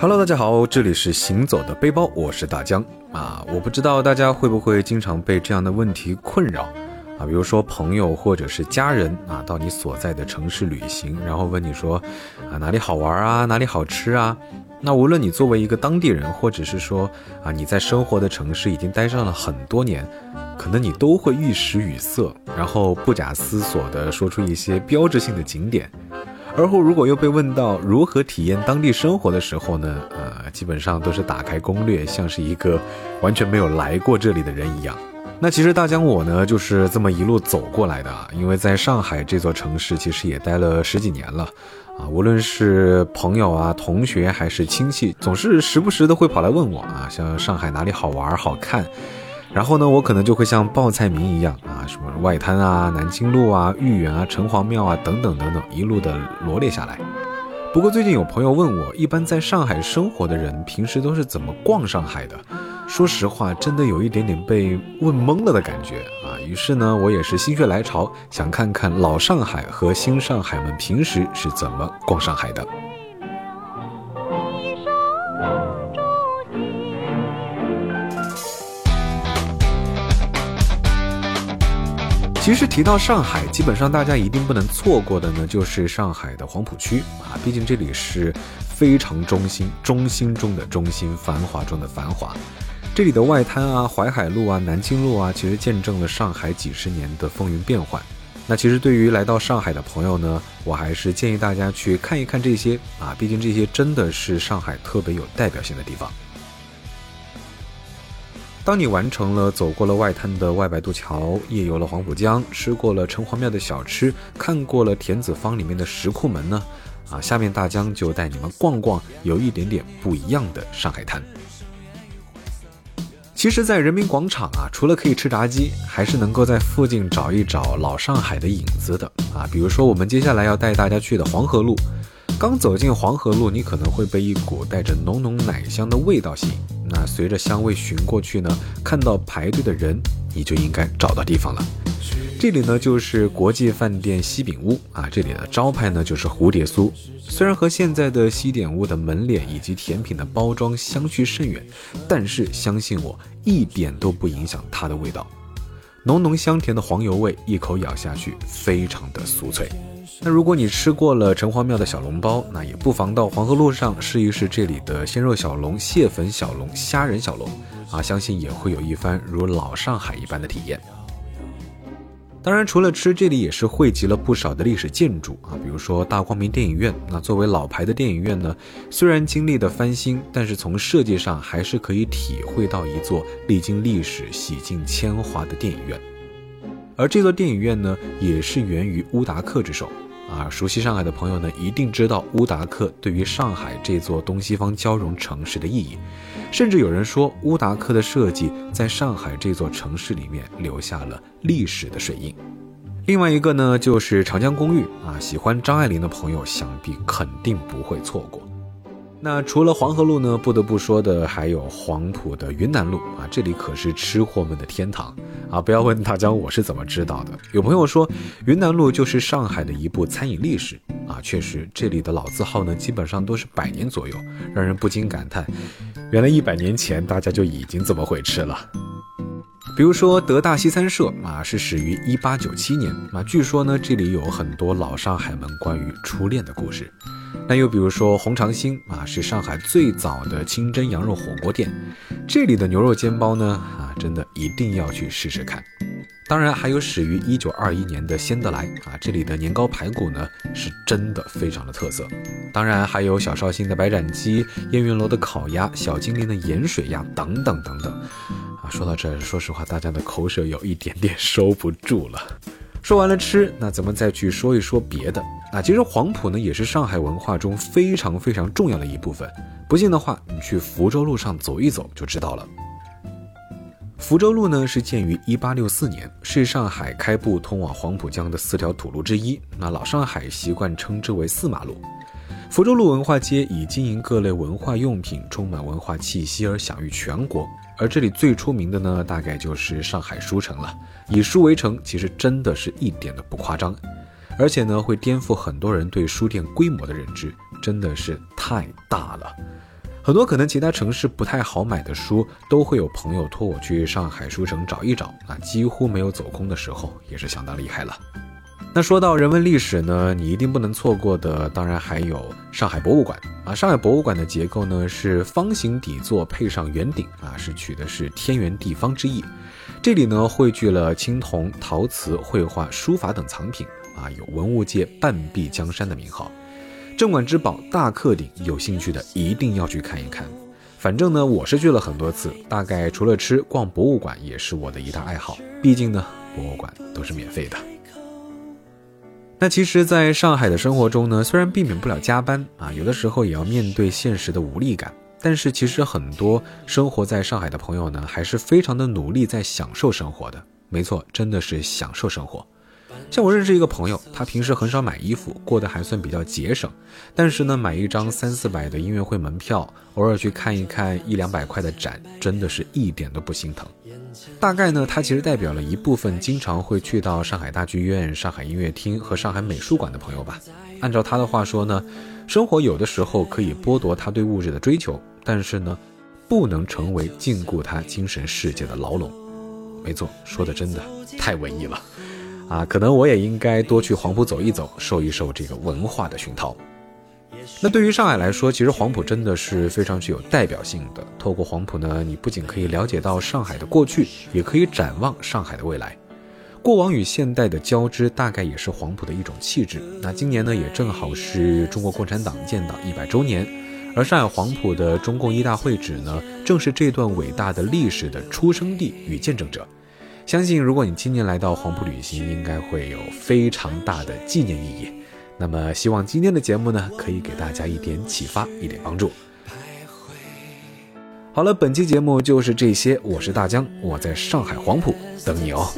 Hello，大家好，这里是行走的背包，我是大江啊。我不知道大家会不会经常被这样的问题困扰啊，比如说朋友或者是家人啊，到你所在的城市旅行，然后问你说啊哪里好玩啊，哪里好吃啊？那无论你作为一个当地人，或者是说啊你在生活的城市已经待上了很多年，可能你都会一时语塞，然后不假思索地说出一些标志性的景点。而后，如果又被问到如何体验当地生活的时候呢？呃，基本上都是打开攻略，像是一个完全没有来过这里的人一样。那其实大江我呢，就是这么一路走过来的啊。因为在上海这座城市，其实也待了十几年了啊。无论是朋友啊、同学还是亲戚，总是时不时的会跑来问我啊，像上海哪里好玩好看。然后呢，我可能就会像报菜名一样啊，什么外滩啊、南京路啊、豫园啊、城隍庙啊等等等等，一路的罗列下来。不过最近有朋友问我，一般在上海生活的人平时都是怎么逛上海的？说实话，真的有一点点被问懵了的感觉啊。于是呢，我也是心血来潮，想看看老上海和新上海们平时是怎么逛上海的。其实提到上海，基本上大家一定不能错过的呢，就是上海的黄浦区啊。毕竟这里是非常中心，中心中的中心，繁华中的繁华。这里的外滩啊、淮海路啊、南京路啊，其实见证了上海几十年的风云变幻。那其实对于来到上海的朋友呢，我还是建议大家去看一看这些啊，毕竟这些真的是上海特别有代表性的地方。当你完成了走过了外滩的外白渡桥，夜游了黄浦江，吃过了城隍庙的小吃，看过了田子坊里面的石库门呢？啊，下面大江就带你们逛逛有一点点不一样的上海滩。其实，在人民广场啊，除了可以吃炸鸡，还是能够在附近找一找老上海的影子的啊。比如说，我们接下来要带大家去的黄河路。刚走进黄河路，你可能会被一股带着浓浓奶香的味道吸引。那随着香味寻过去呢，看到排队的人，你就应该找到地方了。这里呢就是国际饭店西饼屋啊，这里的招牌呢就是蝴蝶酥。虽然和现在的西点屋的门脸以及甜品的包装相去甚远，但是相信我，一点都不影响它的味道。浓浓香甜的黄油味，一口咬下去，非常的酥脆。那如果你吃过了城隍庙的小笼包，那也不妨到黄河路上试一试这里的鲜肉小笼、蟹粉小笼、虾仁小笼，啊，相信也会有一番如老上海一般的体验。当然，除了吃，这里也是汇集了不少的历史建筑啊，比如说大光明电影院。那作为老牌的电影院呢，虽然经历的翻新，但是从设计上还是可以体会到一座历经历史、洗尽铅华的电影院。而这座电影院呢，也是源于乌达克之手。啊，熟悉上海的朋友呢，一定知道乌达克对于上海这座东西方交融城市的意义。甚至有人说，乌达克的设计在上海这座城市里面留下了历史的水印。另外一个呢，就是长江公寓啊，喜欢张爱玲的朋友想必肯定不会错过。那除了黄河路呢，不得不说的还有黄埔的云南路啊，这里可是吃货们的天堂啊！不要问大家我是怎么知道的。有朋友说云南路就是上海的一部餐饮历史啊，确实这里的老字号呢基本上都是百年左右，让人不禁感叹，原来一百年前大家就已经这么会吃了。比如说德大西餐社啊，是始于一八九七年啊，据说呢这里有很多老上海们关于初恋的故事。那又比如说红长兴啊，是上海最早的清真羊肉火锅店，这里的牛肉煎包呢啊，真的一定要去试试看。当然还有始于一九二一年的仙德来啊，这里的年糕排骨呢是真的非常的特色。当然还有小绍兴的白斩鸡、燕云楼的烤鸭、小金陵的盐水鸭等等等等。说到这，说实话，大家的口水有一点点收不住了。说完了吃，那咱们再去说一说别的。啊，其实黄埔呢也是上海文化中非常非常重要的一部分。不信的话，你去福州路上走一走就知道了。福州路呢是建于1864年，是上海开埠通往黄浦江的四条土路之一。那老上海习惯称之为四马路。福州路文化街以经营各类文化用品，充满文化气息而享誉全国。而这里最出名的呢，大概就是上海书城了。以书为城，其实真的是一点都不夸张。而且呢，会颠覆很多人对书店规模的认知，真的是太大了。很多可能其他城市不太好买的书，都会有朋友托我去上海书城找一找啊，几乎没有走空的时候，也是相当厉害了。那说到人文历史呢，你一定不能错过的，当然还有上海博物馆啊。上海博物馆的结构呢是方形底座配上圆顶啊，是取的是天圆地方之意。这里呢汇聚了青铜、陶瓷、绘画、书法等藏品啊，有文物界半壁江山的名号。镇馆之宝大克鼎，有兴趣的一定要去看一看。反正呢，我是去了很多次，大概除了吃，逛博物馆也是我的一大爱好。毕竟呢，博物馆都是免费的。那其实，在上海的生活中呢，虽然避免不了加班啊，有的时候也要面对现实的无力感，但是其实很多生活在上海的朋友呢，还是非常的努力在享受生活的。没错，真的是享受生活。像我认识一个朋友，他平时很少买衣服，过得还算比较节省。但是呢，买一张三四百的音乐会门票，偶尔去看一看一两百块的展，真的是一点都不心疼。大概呢，他其实代表了一部分经常会去到上海大剧院、上海音乐厅和上海美术馆的朋友吧。按照他的话说呢，生活有的时候可以剥夺他对物质的追求，但是呢，不能成为禁锢他精神世界的牢笼。没错，说的真的太文艺了。啊，可能我也应该多去黄埔走一走，受一受这个文化的熏陶。那对于上海来说，其实黄埔真的是非常具有代表性的。透过黄埔呢，你不仅可以了解到上海的过去，也可以展望上海的未来。过往与现代的交织，大概也是黄埔的一种气质。那今年呢，也正好是中国共产党建党一百周年，而上海黄埔的中共一大会址呢，正是这段伟大的历史的出生地与见证者。相信，如果你今年来到黄埔旅行，应该会有非常大的纪念意义。那么，希望今天的节目呢，可以给大家一点启发，一点帮助。好了，本期节目就是这些。我是大江，我在上海黄埔等你哦。